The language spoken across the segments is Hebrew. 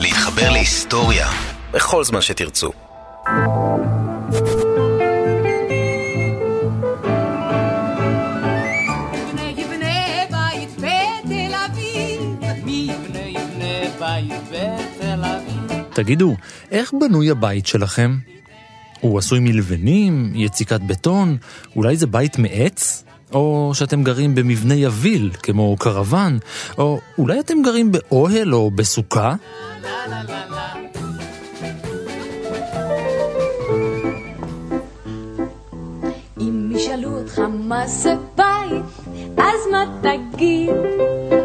להתחבר להיסטוריה בכל זמן שתרצו. תגידו, איך בנוי הבית שלכם? הוא עשוי מלבנים, יציקת בטון, אולי זה בית מעץ? או שאתם גרים במבנה יביל, כמו קרוון, או אולי אתם גרים באוהל או בסוכה?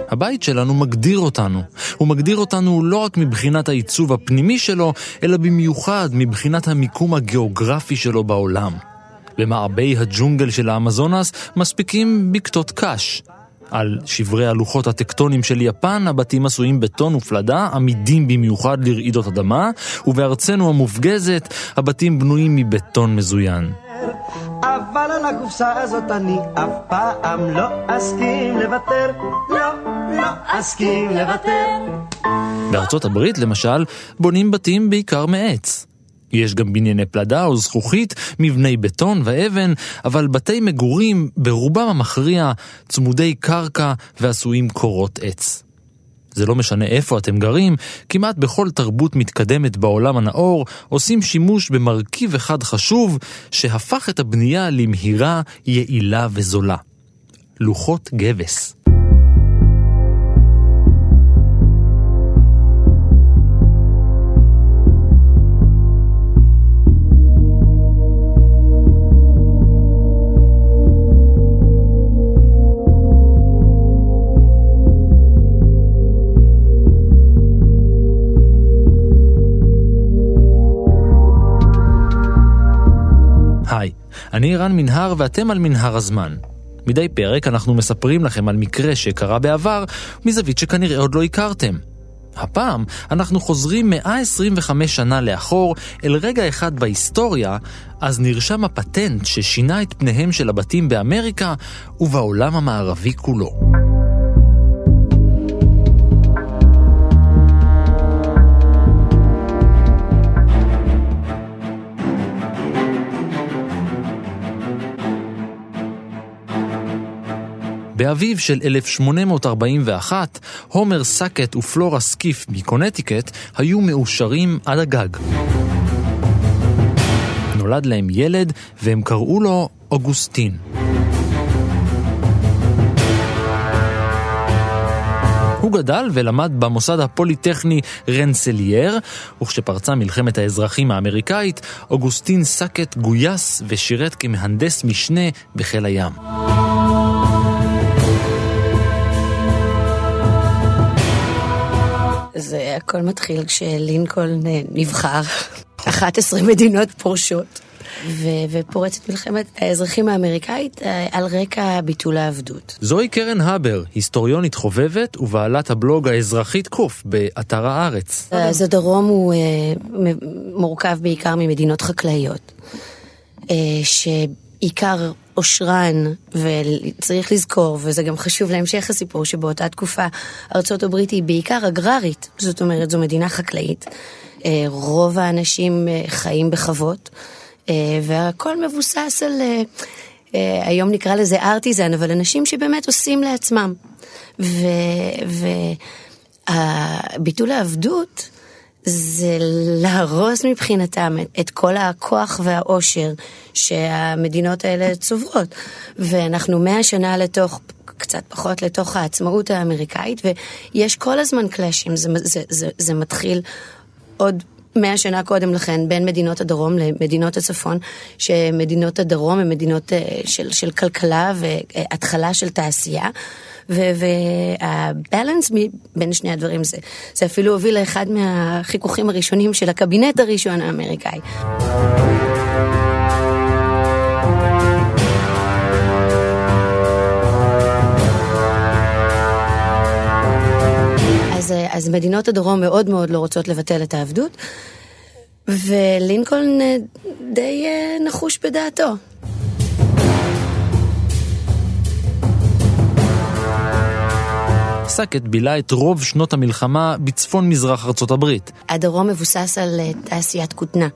הבית שלנו מגדיר אותנו. הוא מגדיר אותנו לא רק מבחינת העיצוב הפנימי שלו, אלא במיוחד מבחינת המיקום הגיאוגרפי שלו בעולם. במעבי הג'ונגל של האמזונס מספיקים בקתות קש. על שברי הלוחות הטקטונים של יפן, הבתים עשויים בטון ופלדה, עמידים במיוחד לרעידות אדמה, ובארצנו המופגזת, הבתים בנויים מבטון מזוין. אבל על הקופסה הזאת אני אף פעם לא אסכים לוותר, לא, לא אסכים לוותר. בארצות הברית, למשל, בונים בתים בעיקר מעץ. יש גם בנייני פלדה או זכוכית, מבני בטון ואבן, אבל בתי מגורים, ברובם המכריע, צמודי קרקע ועשויים קורות עץ. זה לא משנה איפה אתם גרים, כמעט בכל תרבות מתקדמת בעולם הנאור עושים שימוש במרכיב אחד חשוב שהפך את הבנייה למהירה, יעילה וזולה. לוחות גבס. היי, אני רן מנהר ואתם על מנהר הזמן. מדי פרק אנחנו מספרים לכם על מקרה שקרה בעבר, מזווית שכנראה עוד לא הכרתם. הפעם אנחנו חוזרים 125 שנה לאחור אל רגע אחד בהיסטוריה, אז נרשם הפטנט ששינה את פניהם של הבתים באמריקה ובעולם המערבי כולו. באביב של 1841, הומר סאקט ופלורה סקיף מקונטיקט היו מאושרים עד הגג. נולד להם ילד והם קראו לו אוגוסטין. הוא גדל ולמד במוסד הפוליטכני רנסלייר, וכשפרצה מלחמת האזרחים האמריקאית, אוגוסטין סאקט גויס ושירת כמהנדס משנה בחיל הים. זה הכל מתחיל כשלינקולן אה, נבחר, 11 מדינות פורשות, ו- ופורצת מלחמת האזרחים האמריקאית אה, על רקע ביטול העבדות. זוהי קרן הבר, היסטוריונית חובבת ובעלת הבלוג האזרחית קוף באתר הארץ. אז הדרום הוא אה, מורכב בעיקר ממדינות חקלאיות, שעיקר עושרן, וצריך לזכור, וזה גם חשוב להמשך הסיפור, שבאותה תקופה ארצות הברית היא בעיקר אגררית, זאת אומרת זו מדינה חקלאית. אה, רוב האנשים אה, חיים בחוות, אה, והכל מבוסס על, היום נקרא לזה ארטיזן, אבל אנשים שבאמת עושים לעצמם. וביטול העבדות זה להרוס מבחינתם את, את כל הכוח והאושר שהמדינות האלה צוברות. ואנחנו מאה שנה לתוך, קצת פחות לתוך העצמאות האמריקאית, ויש כל הזמן קלאשים, זה, זה, זה, זה מתחיל עוד מאה שנה קודם לכן בין מדינות הדרום למדינות הצפון, שמדינות הדרום הן מדינות אה, של, של כלכלה והתחלה של תעשייה. והבלנס בין שני הדברים זה, זה אפילו הוביל לאחד מהחיכוכים הראשונים של הקבינט הראשון האמריקאי. אז, אז מדינות הדרום מאוד מאוד לא רוצות לבטל את העבדות, ולינקולן אה, די אה, נחוש בדעתו. סאקט בילה את רוב שנות המלחמה בצפון מזרח ארצות הברית. הדרום מבוסס על אה, תעשיית כותנה.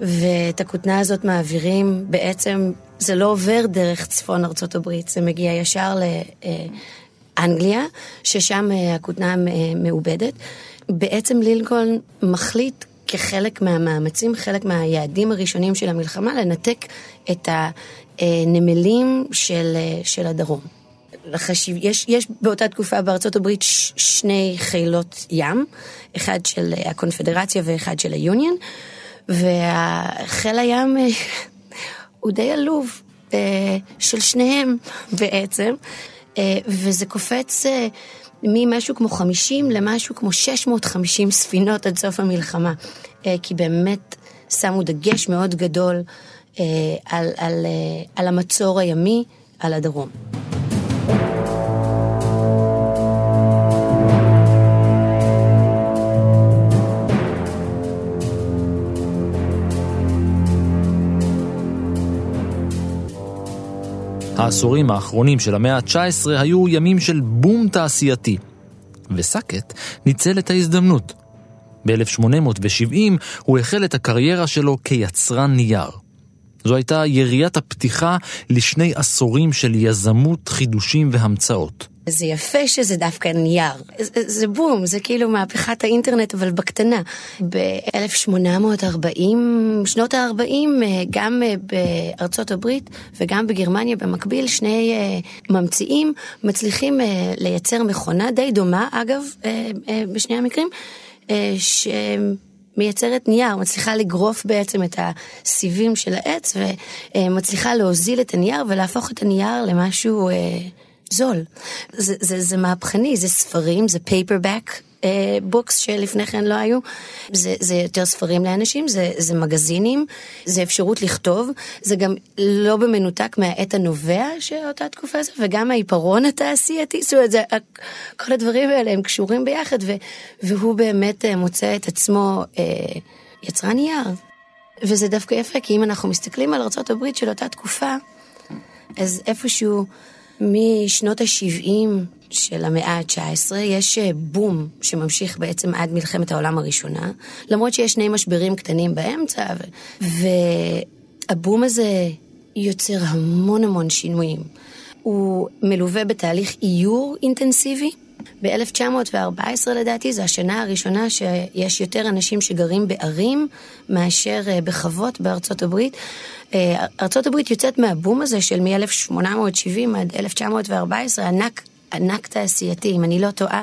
ואת הכותנה הזאת מעבירים בעצם, זה לא עובר דרך צפון ארצות הברית, זה מגיע ישר לאנגליה, ששם אה, הכותנה אה, מעובדת. בעצם לינקולן מחליט כחלק מהמאמצים, חלק מהיעדים הראשונים של המלחמה, לנתק את הנמלים של, של הדרום. לחשיב, יש, יש באותה תקופה בארצות הברית ש, שני חילות ים, אחד של הקונפדרציה ואחד של היוניון, וחיל הים הוא די עלוב אה, של שניהם בעצם, אה, וזה קופץ אה, ממשהו כמו 50 למשהו כמו 650 ספינות עד סוף המלחמה, כי באמת שמו דגש מאוד גדול על, על, על המצור הימי על הדרום. העשורים האחרונים של המאה ה-19 היו ימים של בום תעשייתי, וסאקט ניצל את ההזדמנות. ב-1870 הוא החל את הקריירה שלו כיצרן נייר. זו הייתה יריית הפתיחה לשני עשורים של יזמות, חידושים והמצאות. זה יפה שזה דווקא נייר. זה, זה בום, זה כאילו מהפכת האינטרנט, אבל בקטנה. ב-1840, שנות ה-40, אה, גם אה, בארצות הברית וגם בגרמניה במקביל, שני אה, ממציאים מצליחים לייצר מכונה די דומה, אגב, בשני המקרים, ש... מייצרת נייר, מצליחה לגרוף בעצם את הסיבים של העץ ומצליחה להוזיל את הנייר ולהפוך את הנייר למשהו זול. זה, זה, זה מהפכני, זה ספרים, זה paperback. books שלפני כן לא היו, זה, זה יותר ספרים לאנשים, זה, זה מגזינים, זה אפשרות לכתוב, זה גם לא במנותק מהעת הנובע של אותה תקופה הזאת, וגם העיפרון התעשייתי, זאת אומרת, זה, כל הדברים האלה הם קשורים ביחד, ו, והוא באמת אה, מוצא את עצמו אה, יצרן נייר. וזה דווקא יפה, כי אם אנחנו מסתכלים על ארה"ב של אותה תקופה, אז איפשהו... משנות ה-70 של המאה ה-19 יש אה, בום שממשיך בעצם עד מלחמת העולם הראשונה, למרות שיש שני משברים קטנים באמצע, ו... והבום הזה יוצר המון המון שינויים. הוא מלווה בתהליך איור אינטנסיבי. ב-1914 לדעתי זו השנה הראשונה שיש יותר אנשים שגרים בערים מאשר אה, בחוות בארצות הברית. אה, הברית יוצאת מהבום הזה של מ-1870 עד 1914, ענק, ענק תעשייתי, אם אני לא טועה.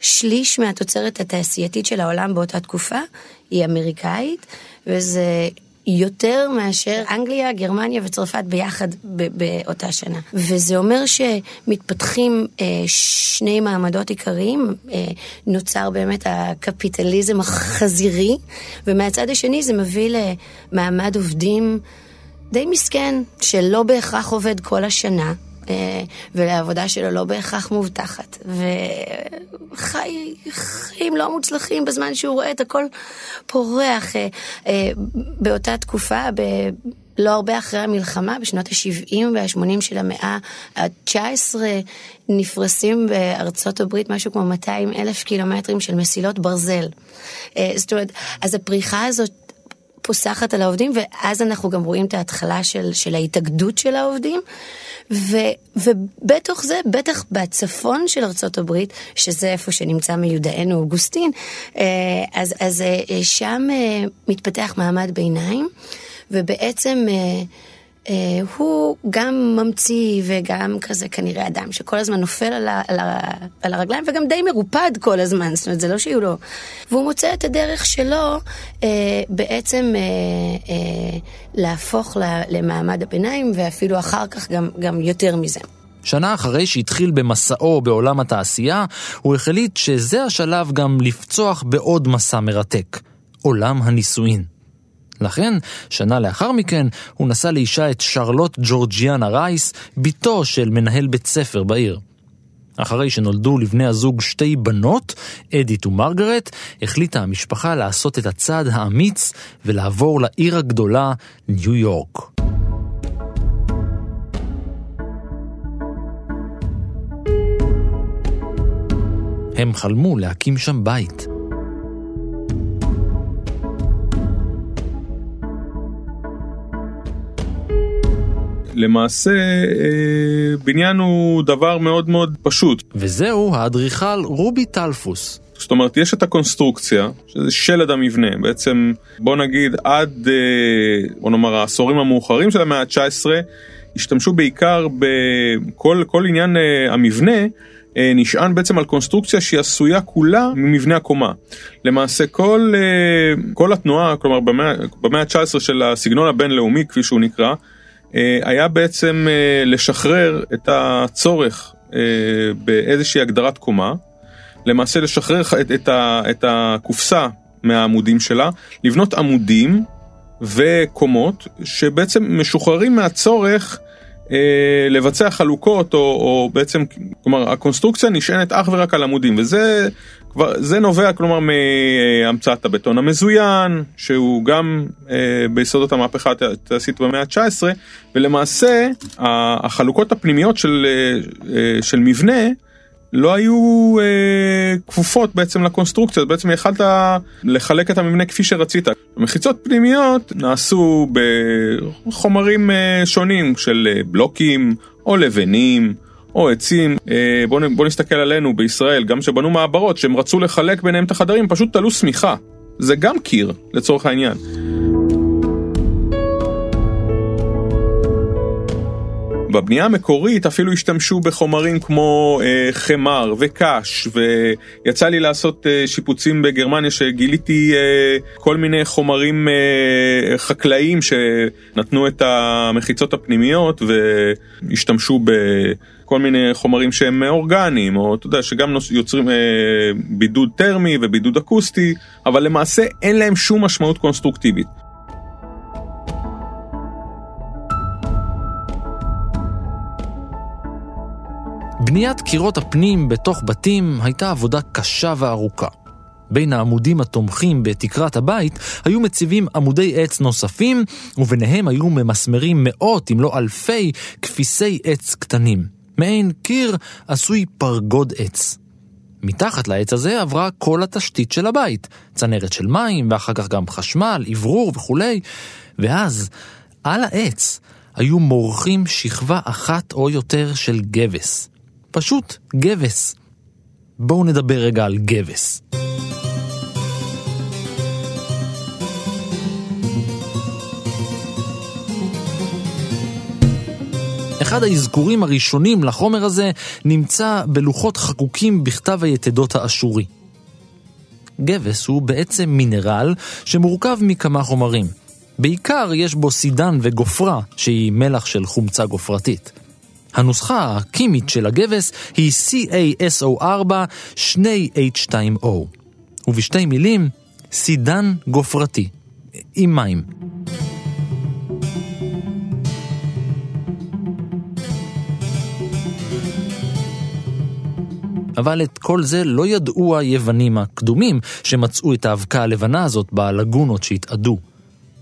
שליש מהתוצרת התעשייתית של העולם באותה תקופה היא אמריקאית, וזה יותר מאשר אנגליה, גרמניה וצרפת ביחד באותה שנה. וזה אומר שמתפתחים אה, שני מעמדות עיקריים, אה, נוצר באמת הקפיטליזם החזירי, ומהצד השני זה מביא למעמד עובדים די מסכן, שלא בהכרח עובד כל השנה. אה, ולעבודה שלו לא בהכרח מובטחת. וחיים לא מוצלחים בזמן שהוא רואה את הכל פורח. אה, אה, באותה תקופה, ב... לא הרבה אחרי המלחמה, בשנות ה-70 וה-80 של המאה ה-19, נפרסים בארצות הברית משהו כמו 200 אלף קילומטרים של מסילות ברזל. זאת אומרת, אז הפריחה הזאת פוסחת על העובדים, ואז אנחנו גם רואים את ההתחלה של, של ההתאגדות של העובדים. ו, ובתוך זה, בטח בצפון של הברית, שזה איפה שנמצא מיודענו אוגוסטין, אה, אז, אז אה, שם אה, מתפתח מעמד ביניים, ובעצם... Uh, הוא גם ממציא וגם כזה כנראה אדם שכל הזמן נופל על, ה, על, ה, על הרגליים וגם די מרופד כל הזמן, זאת אומרת זה לא שהוא לא... והוא מוצא את הדרך שלו uh, בעצם uh, uh, להפוך למעמד הביניים ואפילו אחר כך גם, גם יותר מזה. שנה אחרי שהתחיל במסעו בעולם התעשייה, הוא החליט שזה השלב גם לפצוח בעוד מסע מרתק, עולם הנישואין. לכן, שנה לאחר מכן, הוא נשא לאישה את שרלוט ג'ורג'יאנה רייס, בתו של מנהל בית ספר בעיר. אחרי שנולדו לבני הזוג שתי בנות, אדית ומרגרט, החליטה המשפחה לעשות את הצעד האמיץ ולעבור לעיר הגדולה, ניו יורק. הם חלמו להקים שם בית. למעשה, אה, בניין הוא דבר מאוד מאוד פשוט. וזהו האדריכל רובי טלפוס. זאת אומרת, יש את הקונסטרוקציה, שזה שלד המבנה, בעצם בוא נגיד עד, אה, בוא נאמר, העשורים המאוחרים של המאה ה-19, השתמשו בעיקר בכל כל עניין אה, המבנה. נשען בעצם על קונסטרוקציה שהיא עשויה כולה ממבנה הקומה. למעשה כל, כל התנועה, כלומר במאה, במאה ה-19 של הסגנון הבינלאומי כפי שהוא נקרא, היה בעצם אה, לשחרר את הצורך אה, באיזושהי הגדרת קומה, למעשה לשחרר את, את הקופסה מהעמודים שלה, לבנות עמודים וקומות שבעצם משוחררים מהצורך לבצע חלוקות או, או בעצם, כלומר הקונסטרוקציה נשענת אך ורק על עמודים וזה כבר, זה נובע כלומר מהמצאת הבטון המזוין, שהוא גם אה, ביסודות המהפכה התעשית במאה ה-19, ולמעשה החלוקות הפנימיות של, אה, אה, של מבנה לא היו אה, כפופות בעצם לקונסטרוקציה, בעצם יכלת לחלק את המבנה כפי שרצית. מחיצות פנימיות נעשו בחומרים אה, שונים של אה, בלוקים או לבנים. או עצים, אה, בוא, בוא נסתכל עלינו בישראל, גם שבנו מעברות, שהם רצו לחלק ביניהם את החדרים, פשוט תלו שמיכה. זה גם קיר, לצורך העניין. בבנייה המקורית אפילו השתמשו בחומרים כמו אה, חמר וקש ויצא לי לעשות אה, שיפוצים בגרמניה שגיליתי אה, כל מיני חומרים אה, חקלאיים שנתנו את המחיצות הפנימיות והשתמשו בכל מיני חומרים שהם אורגניים או אתה יודע שגם יוצרים אה, בידוד טרמי ובידוד אקוסטי אבל למעשה אין להם שום משמעות קונסטרוקטיבית. בניית קירות הפנים בתוך בתים הייתה עבודה קשה וארוכה. בין העמודים התומכים בתקרת הבית היו מציבים עמודי עץ נוספים, וביניהם היו ממסמרים מאות אם לא אלפי כפיסי עץ קטנים. מעין קיר עשוי פרגוד עץ. מתחת לעץ הזה עברה כל התשתית של הבית, צנרת של מים, ואחר כך גם חשמל, אוורור וכולי, ואז על העץ היו מורחים שכבה אחת או יותר של גבס. פשוט גבס. בואו נדבר רגע על גבס. אחד האזכורים הראשונים לחומר הזה נמצא בלוחות חקוקים בכתב היתדות האשורי. גבס הוא בעצם מינרל שמורכב מכמה חומרים. בעיקר יש בו סידן וגופרה, שהיא מלח של חומצה גופרתית. הנוסחה הקימית של הגבס היא CaSO4 2H2O, ובשתי מילים, סידן גופרתי, עם מים. אבל את כל זה לא ידעו היוונים הקדומים שמצאו את האבקה הלבנה הזאת בלגונות שהתאדו.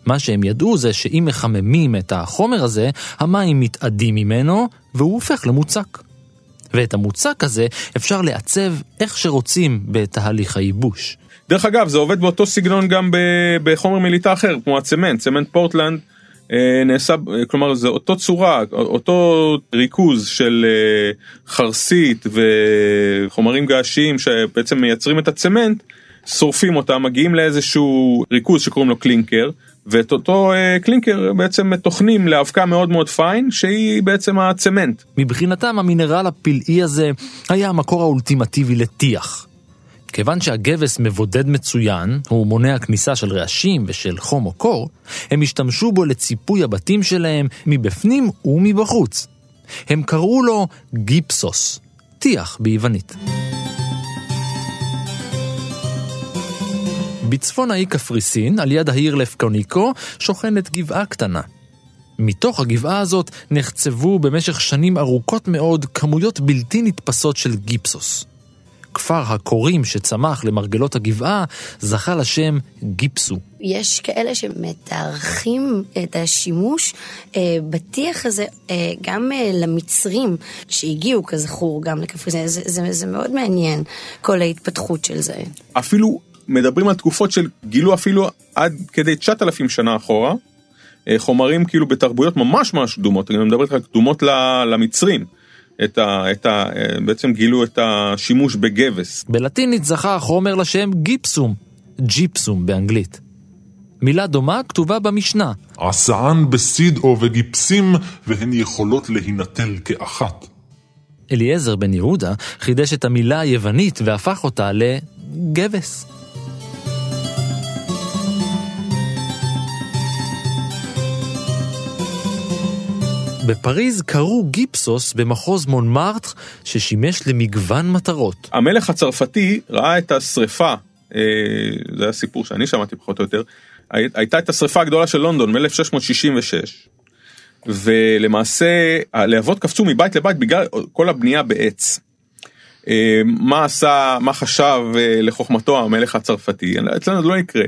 מה שהם ידעו זה שאם מחממים את החומר הזה, המים מתאדים ממנו והוא הופך למוצק. ואת המוצק הזה אפשר לעצב איך שרוצים בתהליך הייבוש. דרך אגב, זה עובד באותו סגנון גם בחומר מיליטה אחר, כמו הצמנט, צמנט פורטלנד. אה, נעשה, כלומר זה אותו צורה, אותו ריכוז של אה, חרסית וחומרים געשיים שבעצם מייצרים את הצמנט, שורפים אותם, מגיעים לאיזשהו ריכוז שקוראים לו קלינקר, ואת אותו אה, קלינקר בעצם טוחנים לאבקה מאוד מאוד פיין שהיא בעצם הצמנט. מבחינתם המינרל הפלאי הזה היה המקור האולטימטיבי לטיח. כיוון שהגבס מבודד מצוין, הוא מונע כניסה של רעשים ושל חום או קור, הם השתמשו בו לציפוי הבתים שלהם מבפנים ומבחוץ. הם קראו לו גיפסוס, טיח ביוונית. בצפון האי קפריסין, על יד העיר לפקוניקו, שוכנת גבעה קטנה. מתוך הגבעה הזאת נחצבו במשך שנים ארוכות מאוד כמויות בלתי נתפסות של גיפסוס. הכפר הקורים שצמח למרגלות הגבעה זכה לשם גיפסו. יש כאלה שמתארחים את השימוש אה, בטיח הזה אה, גם אה, למצרים שהגיעו כזכור גם לקפריסין, זה, זה, זה מאוד מעניין כל ההתפתחות של זה. אפילו מדברים על תקופות של גילו אפילו עד כדי 9,000 שנה אחורה, אה, חומרים כאילו בתרבויות ממש ממש קדומות, אני מדבר איתך קדומות למצרים. את ה, את ה, אה, בעצם גילו את השימוש בגבס. בלטינית זכה החומר לשם גיפסום, ג'יפסום באנגלית. מילה דומה כתובה במשנה. עשאן בסידאו וגיפסים, והן יכולות להינטל כאחת. אליעזר בן יהודה חידש את המילה היוונית והפך אותה לגבס. בפריז קראו גיפסוס במחוז מונמרטר ששימש למגוון מטרות. המלך הצרפתי ראה את השריפה, אה, זה היה סיפור שאני שמעתי פחות או יותר, הייתה את השריפה הגדולה של לונדון מ-1666 ולמעשה הלהבות קפצו מבית לבית בגלל כל הבנייה בעץ. אה, מה עשה, מה חשב אה, לחוכמתו המלך הצרפתי, אצלנו זה לא יקרה.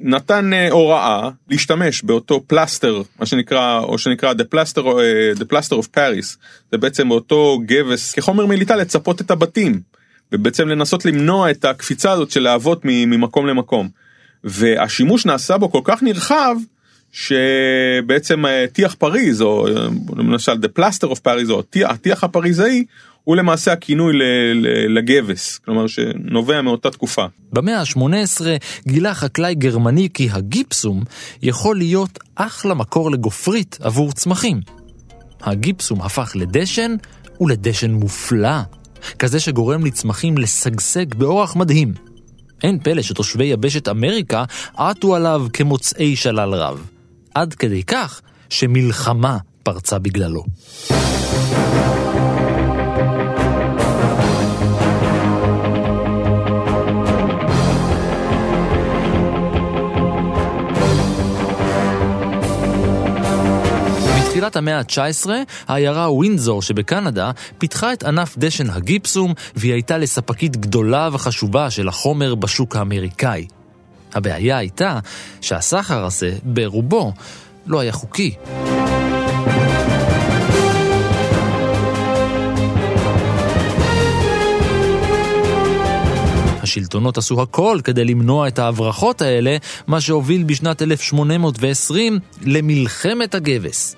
נתן uh, הוראה להשתמש באותו פלסטר מה שנקרא או שנקרא the plaster, uh, the plaster of Paris. זה בעצם אותו גבס כחומר מיליטה לצפות את הבתים ובעצם לנסות למנוע את הקפיצה הזאת של להבות ממקום למקום. והשימוש נעשה בו כל כך נרחב שבעצם uh, טיח פריז או למשל the plaster of Paris או הטיח הפריזאי הוא למעשה הכינוי לגבס, כלומר שנובע מאותה תקופה. במאה ה-18 גילה חקלאי גרמני כי הגיפסום יכול להיות אחלה מקור לגופרית עבור צמחים. הגיפסום הפך לדשן ולדשן מופלא, כזה שגורם לצמחים לשגשג באורח מדהים. אין פלא שתושבי יבשת אמריקה עטו עליו כמוצאי שלל רב. עד כדי כך שמלחמה פרצה בגללו. בתחילת המאה ה-19, העיירה ווינזור שבקנדה פיתחה את ענף דשן הגיפסום, והיא הייתה לספקית גדולה וחשובה של החומר בשוק האמריקאי. הבעיה הייתה שהסחר הזה, ברובו, לא היה חוקי. השלטונות עשו הכל כדי למנוע את ההברחות האלה, מה שהוביל בשנת 1820 למלחמת הגבס.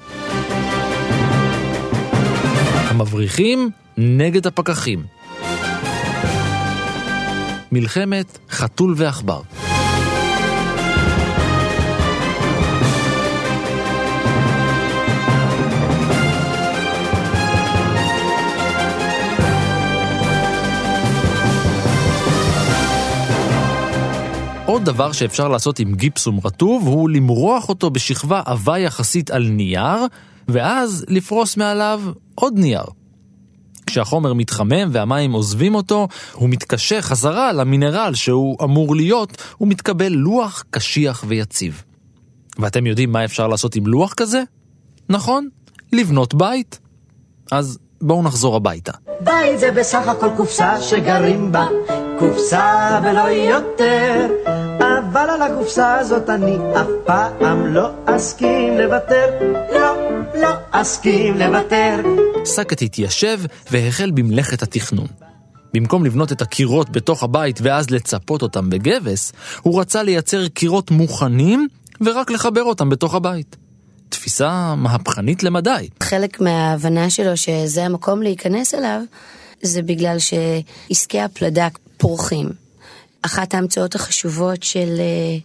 המבריחים נגד הפקחים. מלחמת חתול ועכבר. עוד דבר שאפשר לעשות עם גיפסום רטוב הוא למרוח אותו בשכבה עבה יחסית על נייר, ואז לפרוס מעליו עוד נייר. כשהחומר מתחמם והמים עוזבים אותו, הוא מתקשר חזרה למינרל שהוא אמור להיות, ומתקבל לוח קשיח ויציב. ואתם יודעים מה אפשר לעשות עם לוח כזה? נכון, לבנות בית. אז בואו נחזור הביתה. בית זה בסך הכל קופסה שגרים בה, קופסה ולא יותר. אבל על הקופסה הזאת אני אף פעם לא אסכים לוותר. לא, לא אסכים לוותר. סאקט התיישב והחל במלאכת התכנון. במקום לבנות את הקירות בתוך הבית ואז לצפות אותם בגבס, הוא רצה לייצר קירות מוכנים ורק לחבר אותם בתוך הבית. תפיסה מהפכנית למדי. חלק מההבנה שלו שזה המקום להיכנס אליו, זה בגלל שעסקי הפלדה פורחים. אחת ההמצאות החשובות של, אה,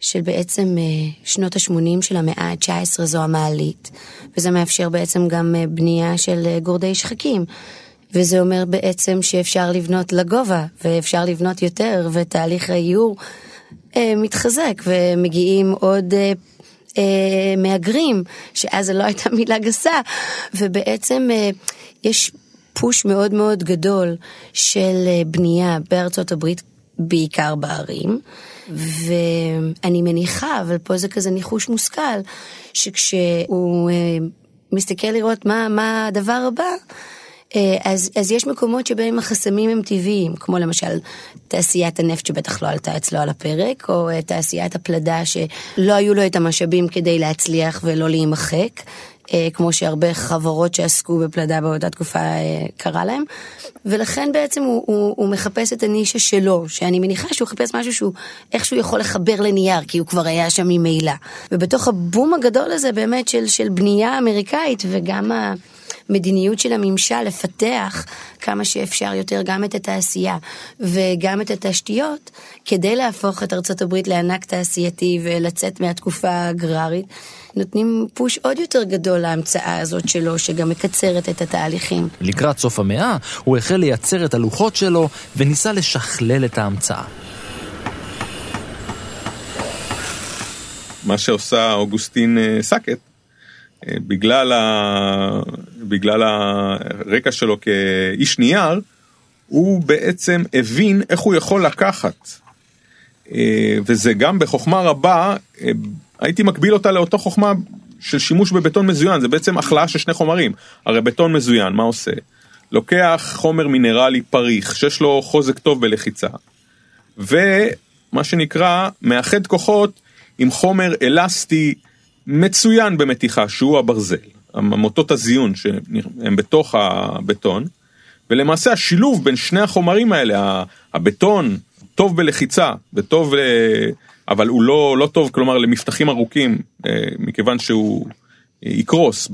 של בעצם אה, שנות ה-80 של המאה ה-19 זו המעלית, וזה מאפשר בעצם גם אה, בנייה של גורדי שחקים. וזה אומר בעצם שאפשר לבנות לגובה, ואפשר לבנות יותר, ותהליך האיור אה, מתחזק, ומגיעים עוד אה, אה, מהגרים, שאז זו לא הייתה מילה גסה, ובעצם אה, יש פוש מאוד מאוד גדול של אה, בנייה בארצות הברית, בעיקר בערים. ואני מניחה, אבל פה זה כזה ניחוש מושכל, שכשהוא אה, מסתכל לראות מה, מה הדבר הבא, אה, אז, אז יש מקומות שבהם החסמים הם טבעיים, כמו למשל תעשיית הנפט שבטח לא עלתה אצלו על הפרק, או אה, תעשיית הפלדה שלא היו לו את המשאבים כדי להצליח ולא להימחק. אה, כמו שהרבה חברות שעסקו בפלדה באותה תקופה קרה להם, ולכן בעצם הוא, הוא, הוא מחפש את הנישה שלו, שאני מניחה שהוא חיפש משהו שהוא איכשהו יכול לחבר לנייר, כי הוא כבר היה שם ממילא. ובתוך הבום הגדול הזה באמת של, של בנייה אמריקאית וגם ה... מדיניות של הממשל לפתח כמה שאפשר יותר גם את התעשייה וגם את התשתיות, כדי להפוך את ארצות הברית לענק תעשייתי ולצאת מהתקופה האגררית. נותנים פוש עוד יותר גדול להמצאה הזאת שלו, שגם מקצרת את התהליכים. לקראת סוף המאה, הוא החל לייצר את הלוחות שלו וניסה לשכלל את ההמצאה. מה שעושה אוגוסטין אה, סאקט בגלל, ה... בגלל הרקע שלו כאיש נייר, הוא בעצם הבין איך הוא יכול לקחת. אה, וזה גם בחוכמה רבה, אה, הייתי מקביל אותה לאותו חוכמה של שימוש בבטון מזוין, זה בעצם החלאה של שני חומרים. הרי בטון מזוין, מה עושה? לוקח חומר מינרלי פריך, שיש לו חוזק טוב בלחיצה, ומה שנקרא, מאחד כוחות עם חומר אלסטי, מצוין במתיחה, שהוא הברזל, מוטות הזיון שהם בתוך הבטון, ולמעשה השילוב בין שני החומרים האלה, הבטון טוב בלחיצה וטוב, אבל הוא לא, לא טוב, כלומר למפתחים ארוכים, אה, מכיוון שהוא יקרוס,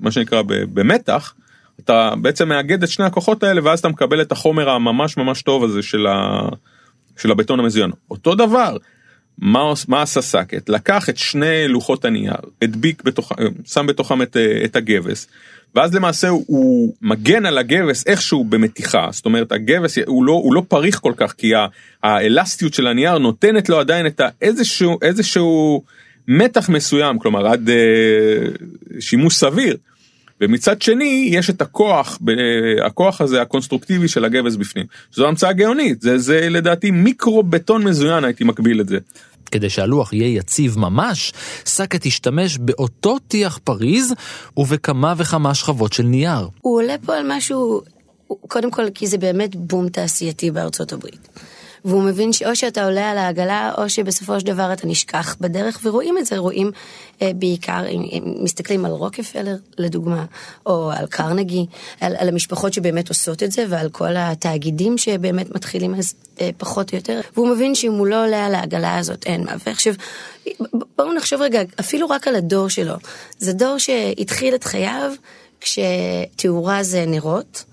מה שנקרא במתח, אתה בעצם מאגד את שני הכוחות האלה ואז אתה מקבל את החומר הממש ממש טוב הזה של, ה, של הבטון המזוין. אותו דבר, מה, מה עשה סאקט? לקח את שני לוחות הנייר, הדביק בתוך, שם בתוכם את, את הגבס, ואז למעשה הוא, מגן על הגבס איכשהו במתיחה, זאת אומרת הגבס הוא לא, הוא לא פריך כל כך, כי האלסטיות של הנייר נותנת לו עדיין את איזשהו, איזשהו מתח מסוים, כלומר עד אה, שימוש סביר. ומצד שני יש את הכוח, הכוח הזה הקונסטרוקטיבי של הגבס בפנים. זו המצאה גאונית, זה, זה לדעתי מיקרו בטון מזוין הייתי מקביל את זה. כדי שהלוח יהיה יציב ממש, סאקט השתמש באותו טיח פריז ובכמה וכמה שכבות של נייר. הוא עולה פה על משהו, קודם כל כי זה באמת בום תעשייתי בארצות הברית. והוא מבין שאו שאתה עולה על העגלה, או שבסופו של דבר אתה נשכח בדרך, ורואים את זה, רואים אה, בעיקר, אם, אם מסתכלים על רוקפלר לדוגמה, או על קרנגי, על, על המשפחות שבאמת עושות את זה, ועל כל התאגידים שבאמת מתחילים אז אה, פחות או יותר, והוא מבין שאם הוא לא עולה על העגלה הזאת, אין מה. ועכשיו, בואו נחשוב רגע, אפילו רק על הדור שלו. זה דור שהתחיל את חייו כשתאורה זה נרות,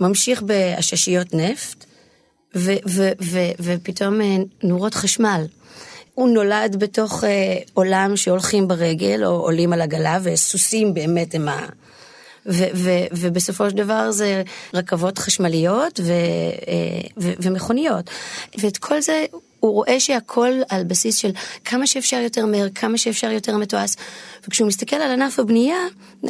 ממשיך בעששיות נפט, ופתאום אה, נורות חשמל. הוא נולד בתוך אה, עולם שהולכים ברגל או עולים על עגלה וסוסים באמת הם ה... ו- ו- ובסופו של דבר זה רכבות חשמליות ו- אה, ו- ומכוניות. ואת כל זה הוא רואה שהכל על בסיס של כמה שאפשר יותר מהר, כמה שאפשר יותר מתועש. וכשהוא מסתכל על ענף הבנייה,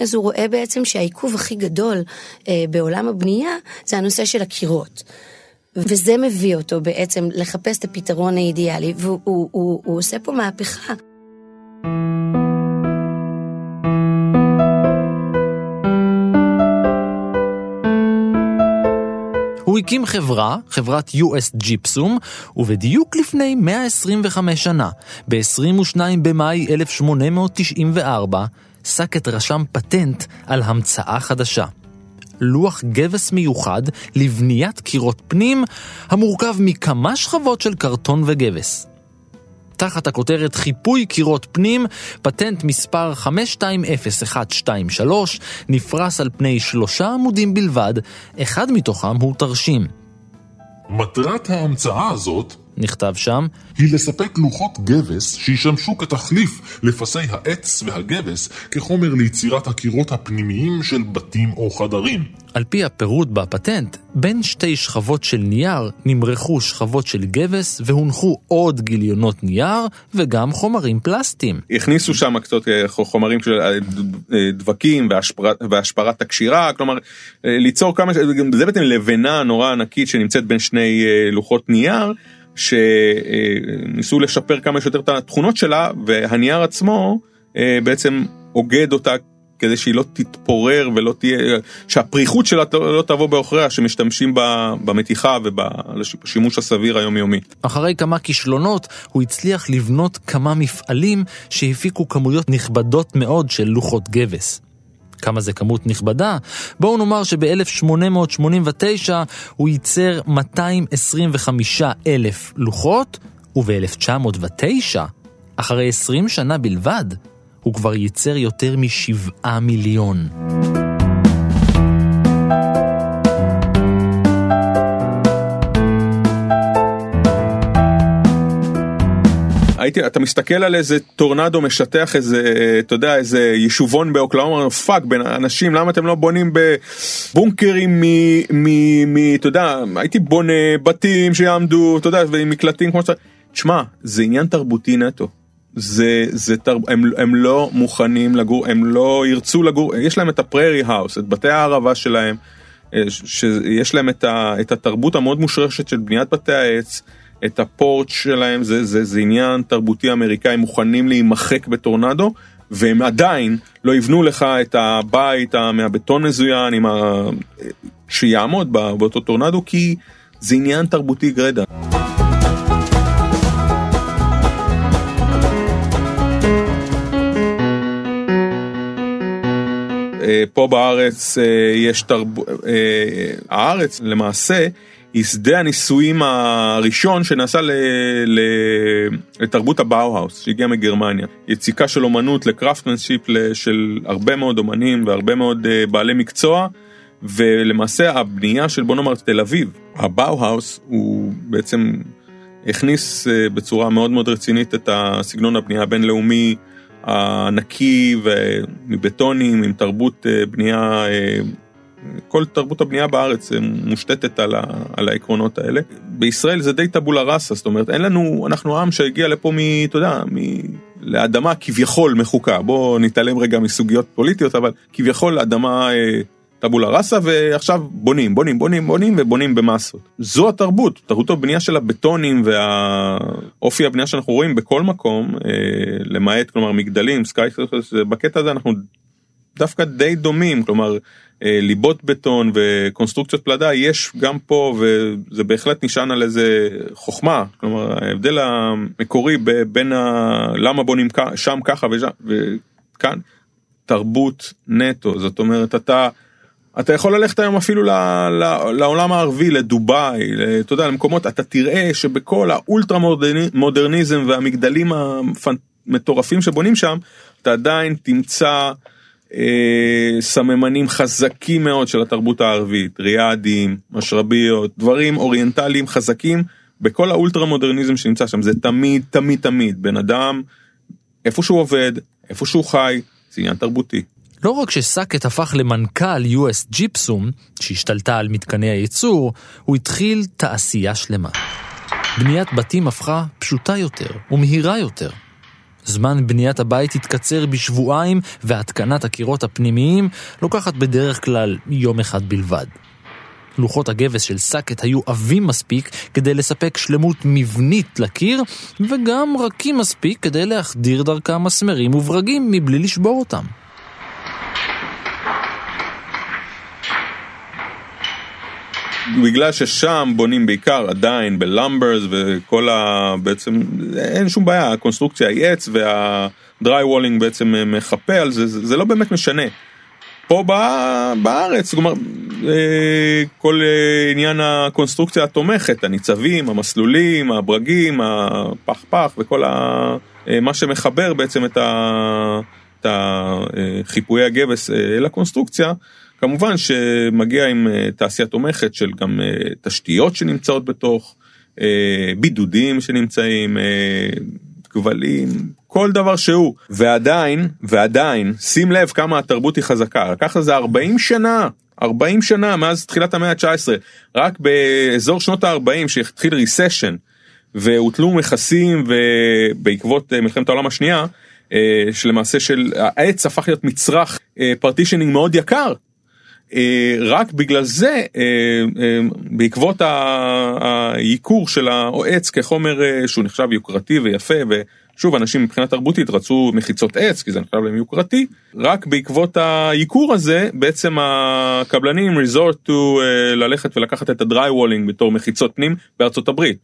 אז הוא רואה בעצם שהעיכוב הכי גדול אה, בעולם הבנייה זה הנושא של הקירות. וזה מביא אותו בעצם לחפש את הפתרון האידיאלי, והוא הוא, הוא, הוא עושה פה מהפכה. הוא הקים חברה, חברת US ג'יפסום, ובדיוק לפני 125 שנה, ב-22 במאי 1894, סאקט רשם פטנט על המצאה חדשה. לוח גבס מיוחד לבניית קירות פנים המורכב מכמה שכבות של קרטון וגבס. תחת הכותרת חיפוי קירות פנים, פטנט מספר 520123 נפרס על פני שלושה עמודים בלבד, אחד מתוכם הוא תרשים. מטרת ההמצאה הזאת נכתב שם, היא לספק לוחות גבס שישמשו כתחליף לפסי העץ והגבס כחומר ליצירת הקירות הפנימיים של בתים או חדרים. על פי הפירוט בפטנט, בין שתי שכבות של נייר נמרחו שכבות של גבס והונחו עוד גיליונות נייר וגם חומרים פלסטיים. הכניסו שם קצת אה, חומרים של אה, אה, דבקים והשפרת, והשפרת הקשירה, כלומר ליצור כמה, זה בעצם לבנה נורא ענקית שנמצאת בין שני לוחות נייר. שניסו לשפר כמה שיותר את התכונות שלה והנייר עצמו בעצם אוגד אותה כדי שהיא לא תתפורר ולא תהיה, שהפריחות שלה לא תבוא בעוכריה, שמשתמשים במתיחה ובשימוש הסביר היומיומי. אחרי כמה כישלונות, הוא הצליח לבנות כמה מפעלים שהפיקו כמויות נכבדות מאוד של לוחות גבס. כמה זה כמות נכבדה? בואו נאמר שב-1889 הוא ייצר 225 אלף לוחות, וב-1909, אחרי 20 שנה בלבד, הוא כבר ייצר יותר משבעה מיליון. הייתי, אתה מסתכל על איזה טורנדו משטח איזה, אתה יודע, איזה יישובון באוקלהומה, fucking אנשים, למה אתם לא בונים בבונקרים מ... מ... מ... אתה יודע, הייתי בונה בתים שיעמדו, אתה יודע, ועם מקלטים כמו שאתה... תשמע, זה עניין תרבותי נטו. זה, זה תר... הם, הם לא מוכנים לגור, הם לא ירצו לגור, יש להם את ה prairie house, את בתי הערבה שלהם, אה, שיש להם את, ה... את התרבות המאוד מושרשת של בניית בתי העץ. את ה porch שלהם, זה, זה, זה עניין תרבותי אמריקאי, מוכנים להימחק בטורנדו, והם עדיין לא יבנו לך את הבית מהבטון מזוין, ה... שיעמוד באותו טורנדו, כי זה עניין תרבותי גרידא. אה, פה בארץ אה, יש תרבות, אה, הארץ למעשה היא שדה הניסויים הראשון שנעשה ל... ל... לתרבות הבאו-האוס שהגיעה מגרמניה. יציקה של אומנות ל craftsmanship של הרבה מאוד אומנים והרבה מאוד אה, בעלי מקצוע ולמעשה הבנייה של בוא נאמר תל אביב, הבאו-האוס הוא בעצם הכניס אה, בצורה מאוד מאוד רצינית את הסגנון הבנייה הבינלאומי הנקי ומבטונים עם תרבות אה, בנייה כל תרבות הבנייה בארץ מושתתת על, ה, על העקרונות האלה. בישראל זה די טבולה ראסה, זאת אומרת, אין לנו, אנחנו עם שהגיע לפה מ... אתה יודע, מ... לאדמה כביכול מחוקה. בואו נתעלם רגע מסוגיות פוליטיות, אבל כביכול אדמה אה, טבולה ראסה, ועכשיו בונים, בונים, בונים, בונים ובונים במסות. זו התרבות, תרבות הבנייה של הבטונים והאופי הבנייה שאנחנו רואים בכל מקום, אה, למעט כלומר מגדלים, סקאי, בקטע הזה אנחנו דווקא די דומים, כלומר אה, ליבות בטון וקונסטרוקציות פלדה יש גם פה וזה בהחלט נשען על איזה חוכמה, כלומר ההבדל המקורי בין ה... למה בונים שם ככה ושם, וכאן תרבות נטו, זאת אומרת אתה אתה יכול ללכת היום אפילו ל, ל, לעולם הערבי, לדובאי, אתה יודע, למקומות, אתה תראה שבכל האולטרה מודרניזם והמגדלים המטורפים שבונים שם, אתה עדיין תמצא אה, סממנים חזקים מאוד של התרבות הערבית, ריאדים, משרביות, דברים אוריינטליים חזקים בכל האולטרה מודרניזם שנמצא שם, זה תמיד תמיד תמיד בן אדם, איפה שהוא עובד, איפה שהוא חי, זה עניין תרבותי. לא רק שסאקט הפך למנכ"ל US ג'יפסום, שהשתלטה על מתקני הייצור, הוא התחיל תעשייה שלמה. בניית בתים הפכה פשוטה יותר ומהירה יותר. זמן בניית הבית התקצר בשבועיים והתקנת הקירות הפנימיים לוקחת בדרך כלל יום אחד בלבד. לוחות הגבס של סאקט היו עבים מספיק כדי לספק שלמות מבנית לקיר, וגם רכים מספיק כדי להחדיר דרכם מסמרים וברגים מבלי לשבור אותם. בגלל ששם בונים בעיקר עדיין ב lumbers וכל ה... בעצם אין שום בעיה, הקונסטרוקציה היא עץ וה drywalling בעצם מחפה על זה, זה, זה לא באמת משנה. פה בארץ, כלומר, אה, כל אה, עניין הקונסטרוקציה התומכת, הניצבים, המסלולים, הברגים, הפח-פח וכל ה... אה, מה שמחבר בעצם את, ה... את החיפויי הגבס אל הקונסטרוקציה, כמובן שמגיע עם אה, תעשייה תומכת של גם אה, תשתיות שנמצאות בתוך, אה, בידודים שנמצאים, כבלים, כל דבר שהוא, ועדיין, ועדיין, שים לב כמה התרבות היא חזקה, לקח לזה 40 שנה, 40 שנה מאז תחילת המאה ה-19, רק באזור שנות ה-40 שהתחיל ריסשן, והוטלו מכסים ובעקבות מלחמת העולם השנייה, שלמעשה של העץ הפך להיות מצרך partitioning מאוד יקר רק בגלל זה, אה, אה, בעקבות הייקור של העץ כחומר שהוא נחשב יוקרתי ויפה שוב, אנשים מבחינה תרבותית רצו מחיצות עץ, כי זה נחשב להם יוקרתי, רק בעקבות הייקור הזה, בעצם הקבלנים resort to ללכת ולקחת את ה drywalling בתור מחיצות פנים בארצות הברית.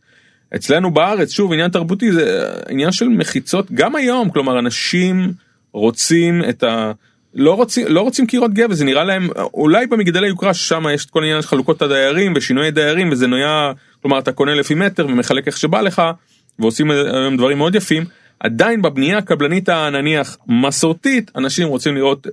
אצלנו בארץ, שוב, עניין תרבותי זה עניין של מחיצות, גם היום, כלומר, אנשים רוצים את ה... לא רוצים לא רוצים קירות גבס זה נראה להם אולי במגדלי יוקרה ששם יש את כל העניין של חלוקות הדיירים ושינוי דיירים וזה נויה כלומר אתה קונה לפי מטר ומחלק איך שבא לך ועושים היום דברים מאוד יפים עדיין בבנייה הקבלנית הנניח מסורתית אנשים רוצים לראות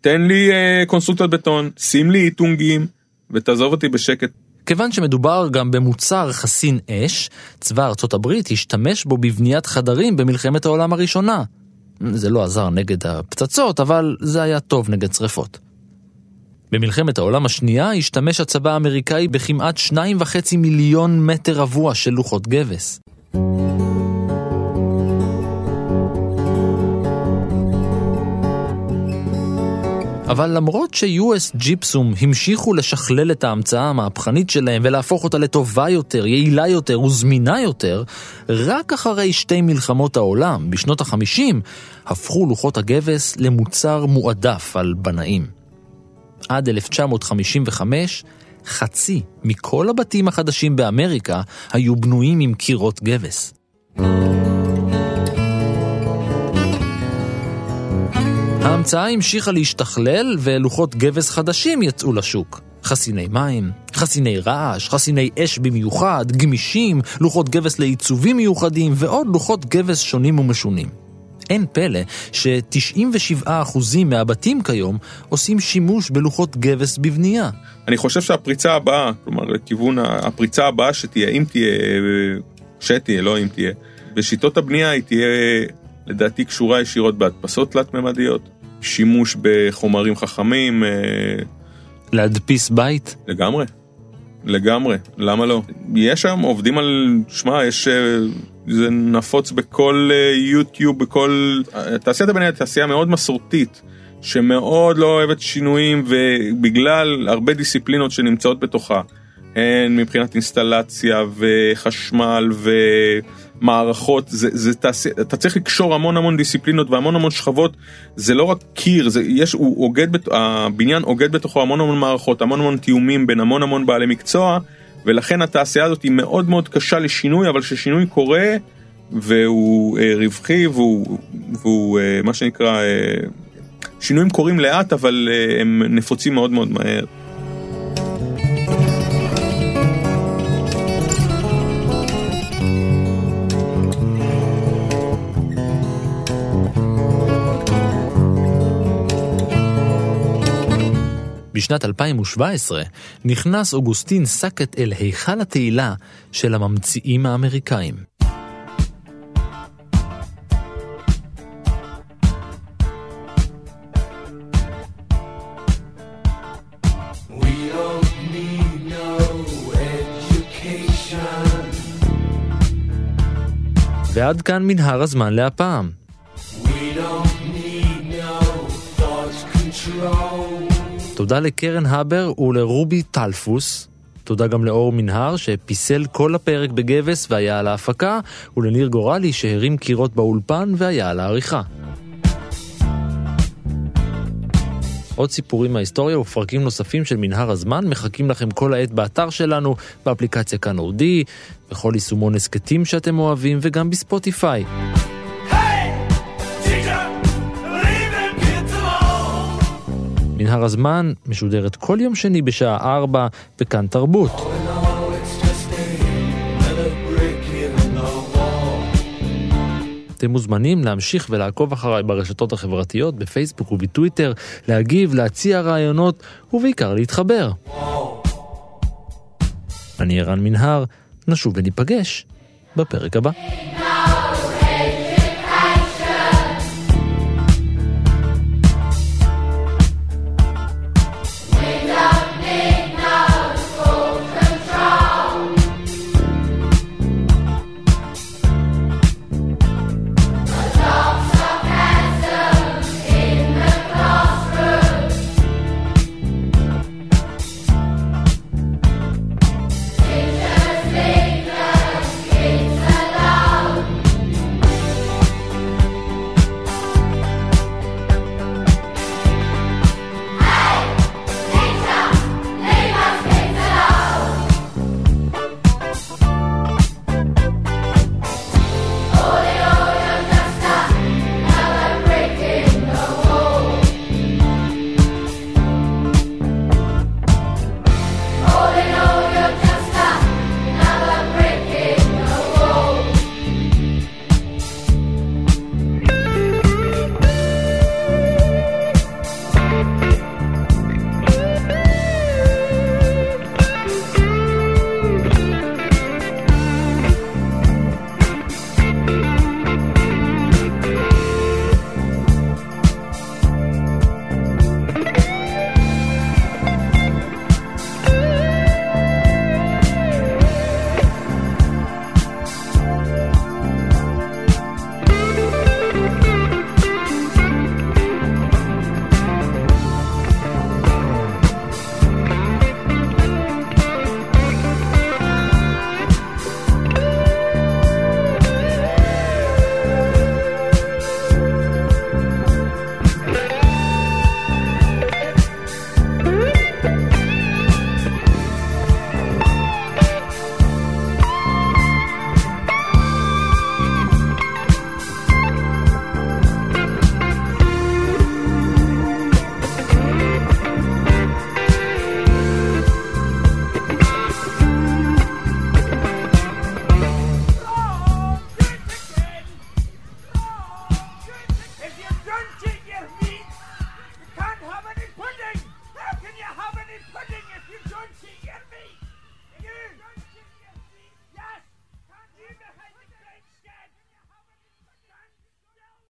תן לי אה, קונסטרוקטיות בטון שים לי איטונגים ותעזוב אותי בשקט. כיוון שמדובר גם במוצר חסין אש, צבא ארצות הברית השתמש בו בבניית חדרים במלחמת העולם הראשונה. זה לא עזר נגד הפצצות, אבל זה היה טוב נגד שרפות. במלחמת העולם השנייה השתמש הצבא האמריקאי בכמעט 2.5 מיליון מטר רבוע של לוחות גבס. אבל למרות ש-US ג'יפסום המשיכו לשכלל את ההמצאה המהפכנית שלהם ולהפוך אותה לטובה יותר, יעילה יותר וזמינה יותר, רק אחרי שתי מלחמות העולם, בשנות ה-50, הפכו לוחות הגבס למוצר מועדף על בנאים. עד 1955, חצי מכל הבתים החדשים באמריקה היו בנויים עם קירות גבס. ההמצאה המשיכה להשתכלל ולוחות גבס חדשים יצאו לשוק. חסיני מים, חסיני רעש, חסיני אש במיוחד, גמישים, לוחות גבס לעיצובים מיוחדים ועוד לוחות גבס שונים ומשונים. אין פלא ש-97% מהבתים כיום עושים שימוש בלוחות גבס בבנייה. אני חושב שהפריצה הבאה, כלומר לכיוון הפריצה הבאה שתהיה, אם תהיה, שתהיה, לא אם תהיה, בשיטות הבנייה היא תהיה לדעתי קשורה ישירות בהדפסות תלת-ממדיות, שימוש בחומרים חכמים. אה, להדפיס בית? לגמרי, לגמרי, למה לא? יש שם, עובדים על, שמע, יש, אה, זה נפוץ בכל אה, יוטיוב, בכל, תעשיית הבנייה תעשייה מאוד מסורתית. שמאוד לא אוהבת שינויים ובגלל הרבה דיסציפלינות שנמצאות בתוכה, הן מבחינת אינסטלציה וחשמל ו... מערכות, זה, זה תעשי, אתה צריך לקשור המון המון דיסציפלינות והמון המון שכבות, זה לא רק קיר, זה, יש, הוא אוגד, הבניין אוגד בתוכו המון המון מערכות, המון המון תיאומים בין המון המון בעלי מקצוע, ולכן התעשייה הזאת היא מאוד מאוד קשה לשינוי, אבל כששינוי קורה, והוא אה, רווחי, והוא, והוא אה, מה שנקרא, אה, שינויים קורים לאט, אבל אה, הם נפוצים מאוד מאוד מהר. בשנת 2017 נכנס אוגוסטין סאקט אל היכל התהילה של הממציאים האמריקאים. ועד כאן מנהר הזמן להפעם. We don't need no thoughts control. תודה לקרן הבר ולרובי טלפוס. תודה גם לאור מנהר שפיסל כל הפרק בגבס והיה על ההפקה, ולניר גורלי שהרים קירות באולפן והיה על העריכה. עוד סיפורים מההיסטוריה ופרקים נוספים של מנהר הזמן מחכים לכם כל העת באתר שלנו, באפליקציה כאן אודי, בכל יישומון הסכתים שאתם אוהבים וגם בספוטיפיי. מנהר הזמן משודרת כל יום שני בשעה 4 בכאן תרבות. אתם מוזמנים להמשיך ולעקוב אחריי ברשתות החברתיות, בפייסבוק ובטוויטר, להגיב, להציע רעיונות ובעיקר להתחבר. אני ערן מנהר, נשוב וניפגש בפרק הבא.